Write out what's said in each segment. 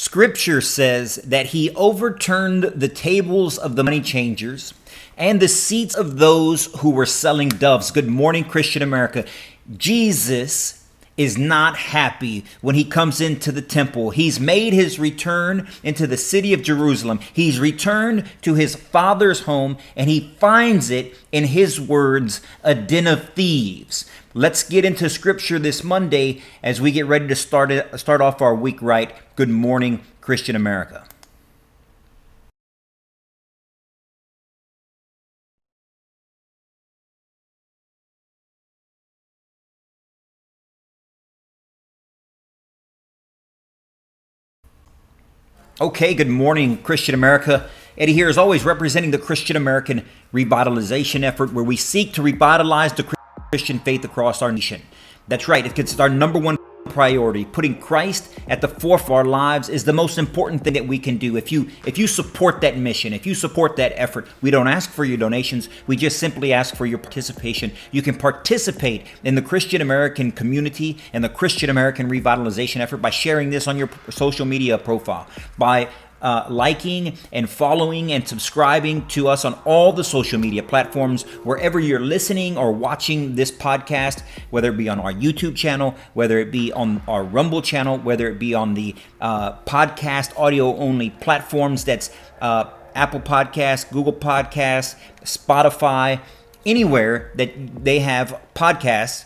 Scripture says that he overturned the tables of the money changers and the seats of those who were selling doves. Good morning, Christian America. Jesus is not happy when he comes into the temple. He's made his return into the city of Jerusalem. He's returned to his father's home and he finds it, in his words, a den of thieves. Let's get into scripture this Monday as we get ready to start, it, start off our week right. Good morning, Christian America. Okay, good morning, Christian America. Eddie here is always representing the Christian American revitalization effort where we seek to revitalize the Christian faith across our nation. That's right, it's our number one priority. Putting Christ at the forefront of our lives is the most important thing that we can do. If you if you support that mission, if you support that effort, we don't ask for your donations. We just simply ask for your participation. You can participate in the Christian American community and the Christian American revitalization effort by sharing this on your social media profile, by uh, liking and following and subscribing to us on all the social media platforms, wherever you're listening or watching this podcast, whether it be on our YouTube channel, whether it be on our Rumble channel, whether it be on the uh, podcast audio only platforms that's uh, Apple Podcasts, Google Podcasts, Spotify, anywhere that they have podcasts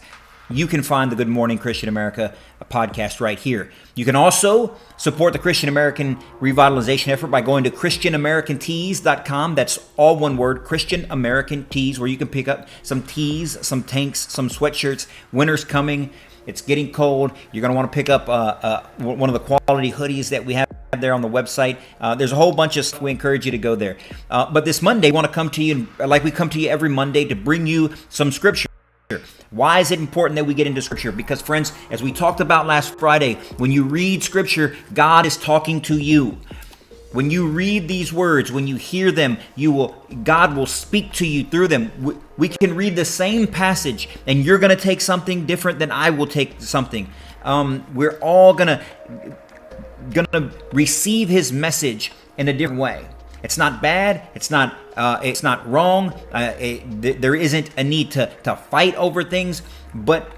you can find the Good Morning Christian America podcast right here. You can also support the Christian American revitalization effort by going to ChristianAmericanTees.com. That's all one word, Christian American Tees, where you can pick up some tees, some tanks, some sweatshirts. Winter's coming. It's getting cold. You're going to want to pick up uh, uh, one of the quality hoodies that we have there on the website. Uh, there's a whole bunch of stuff. We encourage you to go there. Uh, but this Monday, we want to come to you, like we come to you every Monday, to bring you some scripture. Why is it important that we get into Scripture? Because, friends, as we talked about last Friday, when you read Scripture, God is talking to you. When you read these words, when you hear them, you will God will speak to you through them. We, we can read the same passage, and you're going to take something different than I will take something. Um, we're all gonna gonna receive His message in a different way. It's not bad. It's not. Uh, it's not wrong. Uh, it, th- there isn't a need to to fight over things, but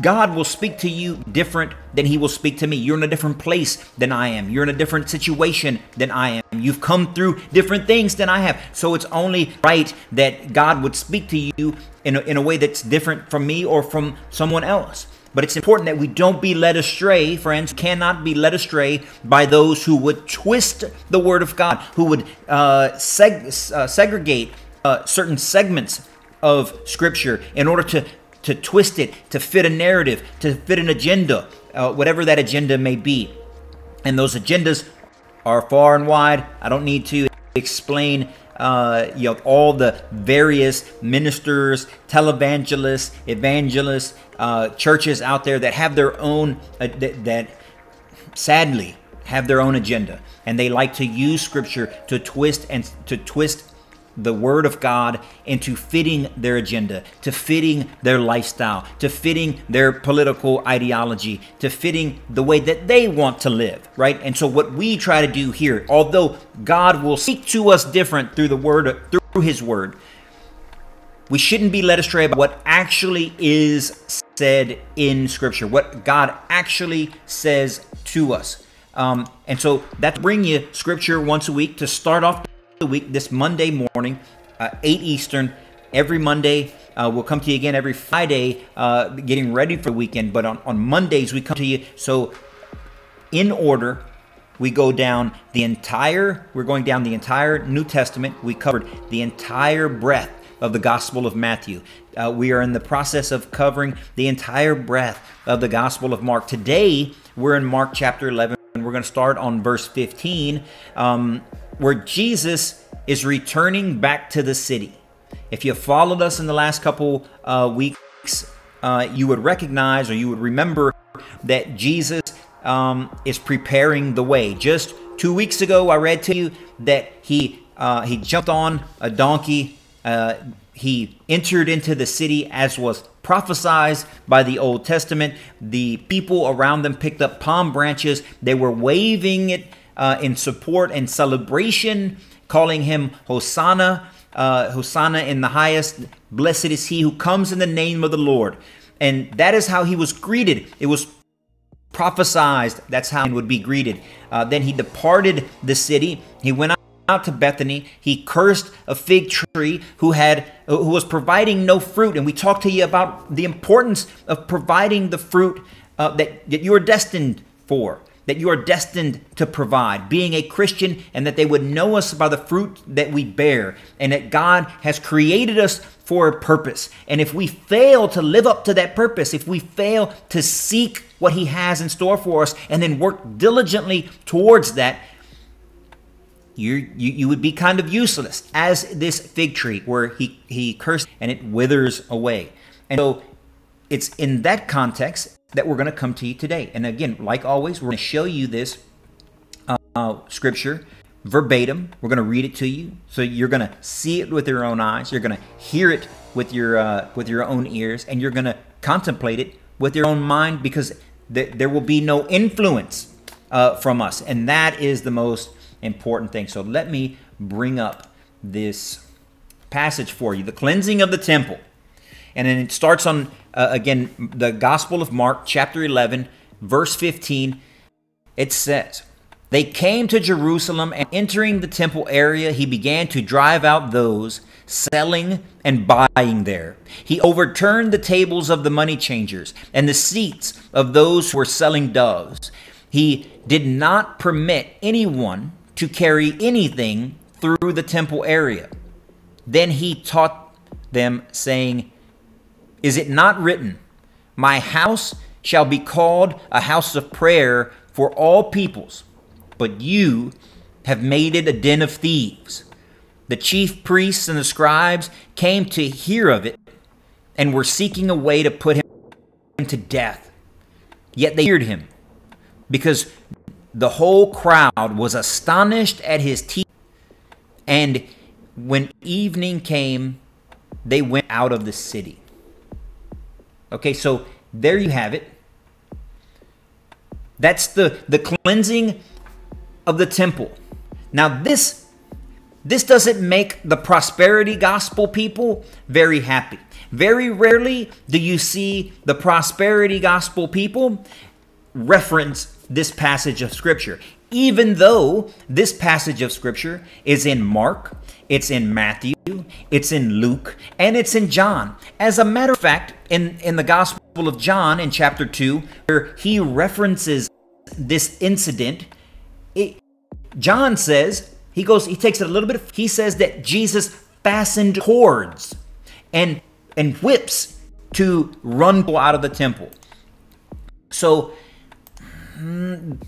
God will speak to you different than He will speak to me. You're in a different place than I am. You're in a different situation than I am. You've come through different things than I have. So it's only right that God would speak to you in a, in a way that's different from me or from someone else. But it's important that we don't be led astray, friends, cannot be led astray by those who would twist the Word of God, who would uh, seg- uh, segregate uh, certain segments of Scripture in order to, to twist it, to fit a narrative, to fit an agenda, uh, whatever that agenda may be. And those agendas are far and wide. I don't need to explain uh, you know all the various ministers, televangelists, evangelists, uh, churches out there that have their own uh, that, that sadly have their own agenda, and they like to use Scripture to twist and to twist the Word of God into fitting their agenda, to fitting their lifestyle, to fitting their political ideology, to fitting the way that they want to live, right? And so, what we try to do here, although God will speak to us different through the Word, through His Word, we shouldn't be led astray by what actually is said in Scripture, what God actually says to us. Um, and so that's bring you Scripture once a week to start off the week this Monday morning, uh, 8 Eastern. Every Monday, uh, we'll come to you again every Friday, uh, getting ready for the weekend. But on, on Mondays, we come to you. So, in order, we go down the entire, we're going down the entire New Testament. We covered the entire breadth of the Gospel of Matthew. Uh, we are in the process of covering the entire breadth of the Gospel of Mark. Today, we're in Mark chapter 11. and We're going to start on verse 15. Um, where Jesus is returning back to the city. If you followed us in the last couple uh, weeks, uh, you would recognize or you would remember that Jesus um, is preparing the way. Just two weeks ago, I read to you that he uh, he jumped on a donkey. Uh, he entered into the city as was prophesied by the Old Testament. The people around them picked up palm branches. They were waving it uh, in support and celebration, calling him Hosanna, uh, Hosanna in the highest. Blessed is he who comes in the name of the Lord. And that is how he was greeted. It was prophesied that's how he would be greeted. Uh, then he departed the city. He went out to Bethany. He cursed a fig tree who had who was providing no fruit. And we talked to you about the importance of providing the fruit uh, that, that you are destined for that you are destined to provide, being a Christian, and that they would know us by the fruit that we bear, and that God has created us for a purpose. And if we fail to live up to that purpose, if we fail to seek what He has in store for us and then work diligently towards that, you, you, you would be kind of useless as this fig tree where he, he cursed and it withers away. And so it's in that context that we're going to come to you today. And again, like always, we're going to show you this uh, scripture verbatim. We're going to read it to you, so you're going to see it with your own eyes. You're going to hear it with your uh, with your own ears, and you're going to contemplate it with your own mind, because th- there will be no influence uh, from us, and that is the most important thing. So let me bring up this passage for you: the cleansing of the temple, and then it starts on uh, again, the Gospel of Mark, chapter 11, verse 15, it says, They came to Jerusalem, and entering the temple area, he began to drive out those selling and buying there. He overturned the tables of the money changers and the seats of those who were selling doves. He did not permit anyone to carry anything through the temple area. Then he taught them, saying, is it not written, My house shall be called a house of prayer for all peoples, but you have made it a den of thieves? The chief priests and the scribes came to hear of it and were seeking a way to put him to death. Yet they feared him because the whole crowd was astonished at his teaching. And when evening came, they went out of the city. Okay, so there you have it. That's the, the cleansing of the temple. Now this this doesn't make the prosperity gospel people very happy. Very rarely do you see the prosperity gospel people reference this passage of scripture. Even though this passage of scripture is in Mark, it's in Matthew, it's in Luke, and it's in John. As a matter of fact, in, in the Gospel of John, in chapter 2, where he references this incident, it, John says, he goes, he takes it a little bit, he says that Jesus fastened cords and, and whips to run out of the temple. So, mm,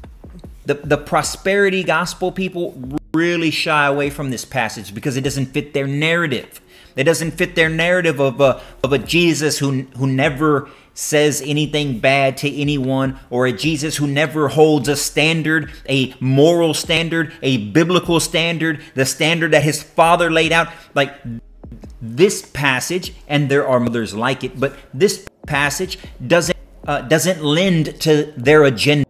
the, the prosperity gospel people really shy away from this passage because it doesn't fit their narrative. It doesn't fit their narrative of a, of a Jesus who, who never says anything bad to anyone, or a Jesus who never holds a standard, a moral standard, a biblical standard, the standard that his father laid out. Like this passage, and there are others like it, but this passage doesn't uh, doesn't lend to their agenda.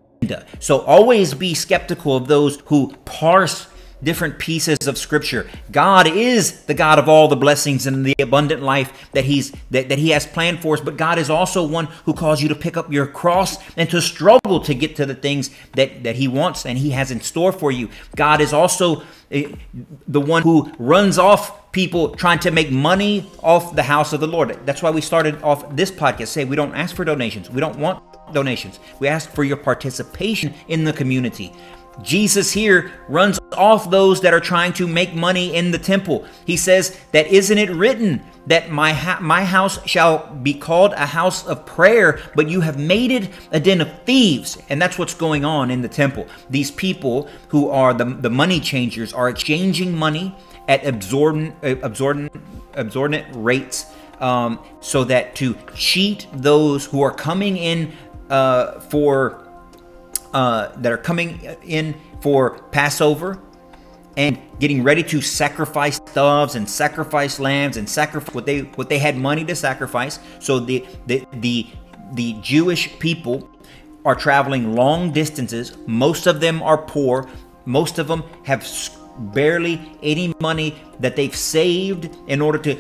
So always be skeptical of those who parse different pieces of scripture. God is the God of all the blessings and the abundant life that he's that, that he has planned for us, but God is also one who calls you to pick up your cross and to struggle to get to the things that that he wants and he has in store for you. God is also eh, the one who runs off people trying to make money off the house of the Lord. That's why we started off this podcast say we don't ask for donations. We don't want donations. We ask for your participation in the community. Jesus here runs off those that are trying to make money in the temple. He says that isn't it written that my ha- my house shall be called a house of prayer, but you have made it a den of thieves. And that's what's going on in the temple. These people who are the, the money changers are exchanging money at absorbent absorbent absorbent rates um, so that to cheat those who are coming in uh, for uh, that are coming in for Passover and getting ready to sacrifice doves and sacrifice lambs and sacrifice what they what they had money to sacrifice. So the the the the Jewish people are traveling long distances. Most of them are poor. Most of them have barely any money that they've saved in order to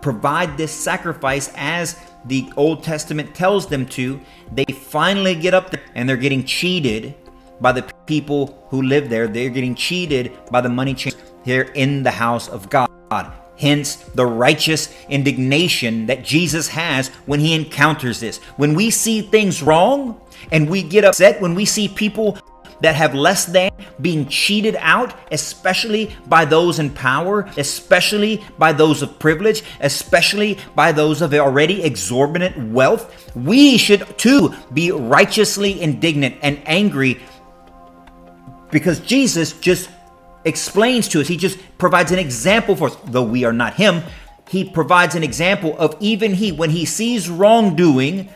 provide this sacrifice as the Old Testament tells them to. They finally get up there and they're getting cheated by the people who live there. They're getting cheated by the money changers here in the house of God. Hence, the righteous indignation that Jesus has when he encounters this. When we see things wrong and we get upset, when we see people that have less than being cheated out, especially by those in power, especially by those of privilege, especially by those of already exorbitant wealth, we should too be righteously indignant and angry because Jesus just explains to us, he just provides an example for us, though we are not him. He provides an example of even he, when he sees wrongdoing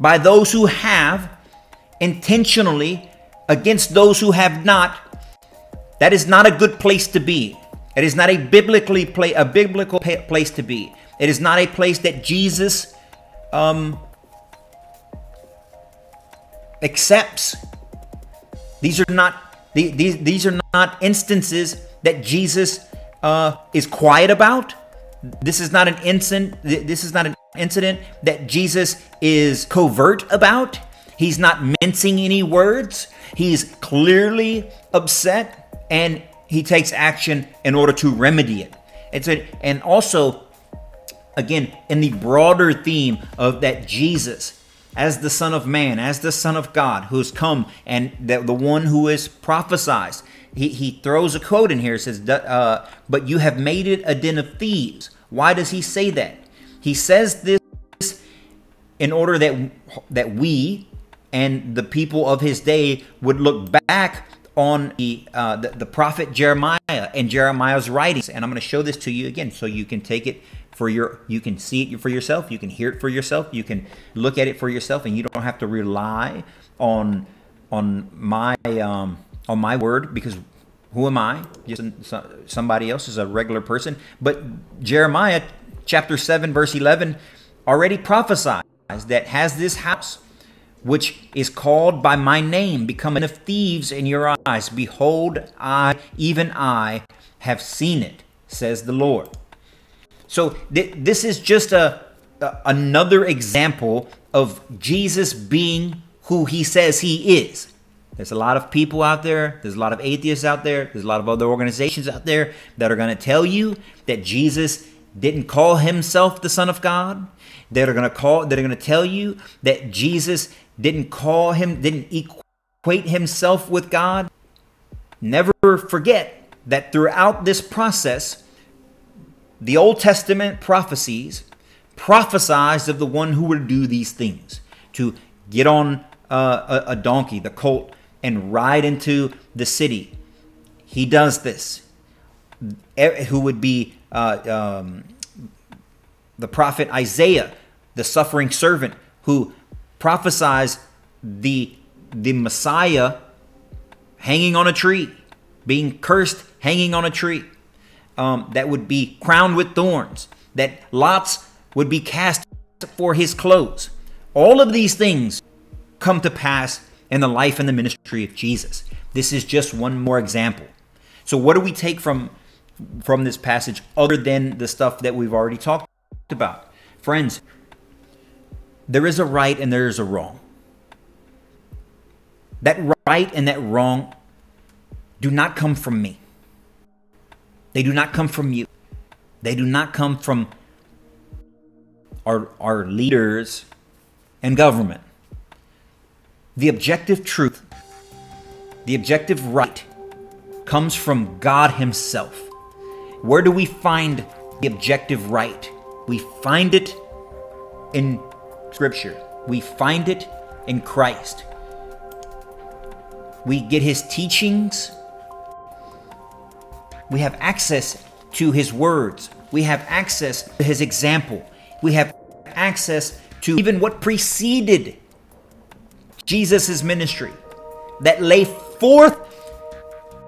by those who have intentionally against those who have not, that is not a good place to be. It is not a biblically play a biblical place to be. It is not a place that Jesus um, accepts. These are not these, these are not instances that Jesus uh, is quiet about. This is not an incident. This is not an incident that Jesus is covert about. He's not mincing any words. He's clearly upset and he takes action in order to remedy it. It's a, and also, again, in the broader theme of that Jesus as the Son of Man, as the Son of God, who's come and the, the one who is prophesied. He, he throws a quote in here. It says, uh, But you have made it a den of thieves. Why does he say that? He says this in order that, that we and the people of his day would look back on the, uh, the, the prophet Jeremiah and Jeremiah's writings. And I'm going to show this to you again so you can take it for your you can see it for yourself you can hear it for yourself you can look at it for yourself and you don't have to rely on on my um, on my word because who am I? Just somebody else is a regular person. But Jeremiah chapter 7 verse 11 already prophesies that has this house which is called by my name becoming of thieves in your eyes behold I even I have seen it says the Lord. So th- this is just a, a another example of Jesus being who he says he is. There's a lot of people out there, there's a lot of atheists out there, there's a lot of other organizations out there that are going to tell you that Jesus didn't call himself the son of God. That are going to call that are going to tell you that Jesus didn't call him didn't equate himself with God. Never forget that throughout this process the Old Testament prophecies prophesied of the one who would do these things to get on uh, a, a donkey, the colt, and ride into the city. He does this. Who would be uh, um, the prophet Isaiah, the suffering servant, who prophesies the the Messiah hanging on a tree, being cursed, hanging on a tree um, that would be crowned with thorns, that lots would be cast for his clothes. All of these things come to pass in the life and the ministry of Jesus. This is just one more example. So what do we take from from this passage other than the stuff that we've already talked about? Friends, there is a right and there is a wrong. That right and that wrong do not come from me. They do not come from you. They do not come from our, our leaders and government. The objective truth, the objective right, comes from God Himself. Where do we find the objective right? We find it in Scripture, we find it in Christ. We get His teachings we have access to his words. We have access to his example. We have access to even what preceded Jesus' ministry that lay forth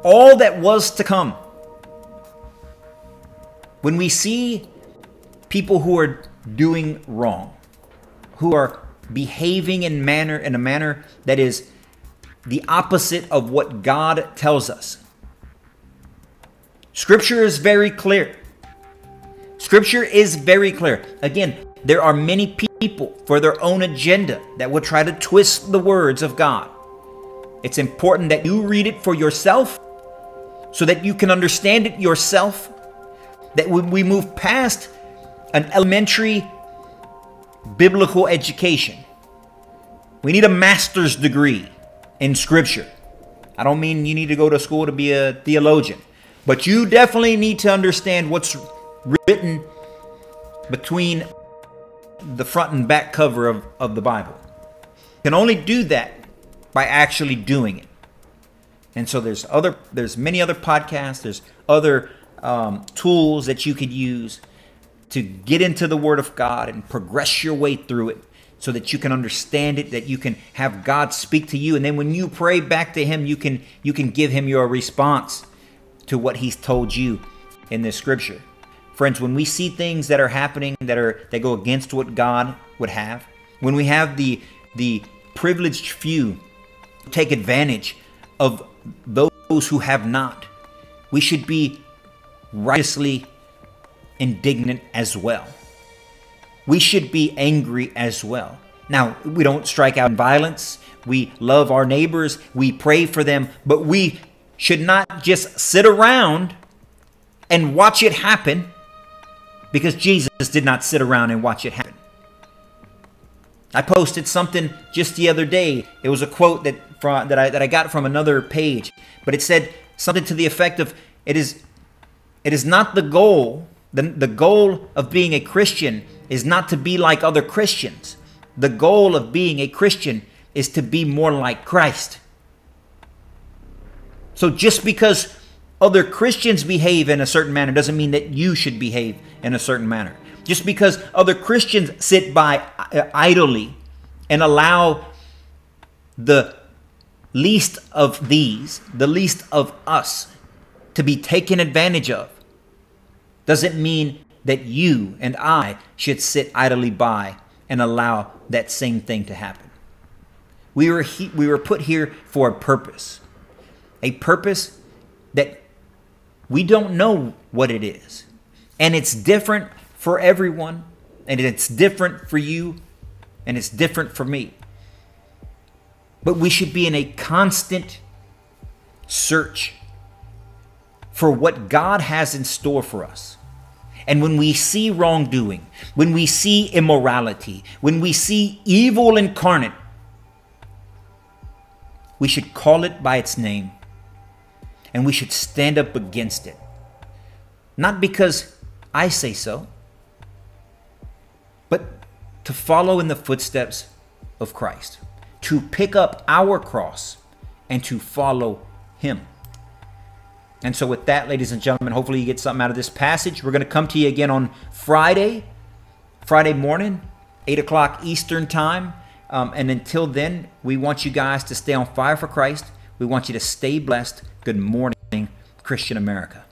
all that was to come. When we see people who are doing wrong, who are behaving in manner in a manner that is the opposite of what God tells us. Scripture is very clear. Scripture is very clear. Again, there are many people for their own agenda that will try to twist the words of God. It's important that you read it for yourself so that you can understand it yourself. That when we move past an elementary biblical education, we need a master's degree in Scripture. I don't mean you need to go to school to be a theologian, but you definitely need to understand what's written between the front and back cover of, of the Bible. You can only do that by actually doing it. And so there's other there's many other podcasts, there's other um, tools that you could use to get into the Word of God and progress your way through it so that you can understand it that you can have God speak to you. And then when you pray back to him you can you can give him your response to what he's told you in this scripture. Friends when we see things that are happening that are that go against what God would have when we have the the privileged few take advantage of those who have not we should be righteously indignant as well we should be angry as well. Now, we don't strike out in violence. We love our neighbors. We pray for them. But we should not just sit around and watch it happen because Jesus did not sit around and watch it happen. I posted something just the other day. It was a quote that from, that I that I got from another page, but it said something to the effect of it is it is not the goal the, the goal of being a Christian is not to be like other Christians. The goal of being a Christian is to be more like Christ. So just because other Christians behave in a certain manner doesn't mean that you should behave in a certain manner. Just because other Christians sit by uh, idly and allow the least of these, the least of us, to be taken advantage of, doesn't mean that you and I should sit idly by and allow that same thing to happen. We were, he, we were put here for a purpose, a purpose that we don't know what it is. And it's different for everyone, and it's different for you, and it's different for me. But we should be in a constant search for what God has in store for us. And when we see wrongdoing, when we see immorality, when we see evil incarnate, we should call it by its name and we should stand up against it. Not because I say so, but to follow in the footsteps of Christ, to pick up our cross and to follow Him. And so, with that, ladies and gentlemen, hopefully you get something out of this passage. We're going to come to you again on Friday, Friday morning, 8 o'clock Eastern Time. Um, and until then, we want you guys to stay on fire for Christ. We want you to stay blessed. Good morning, Christian America.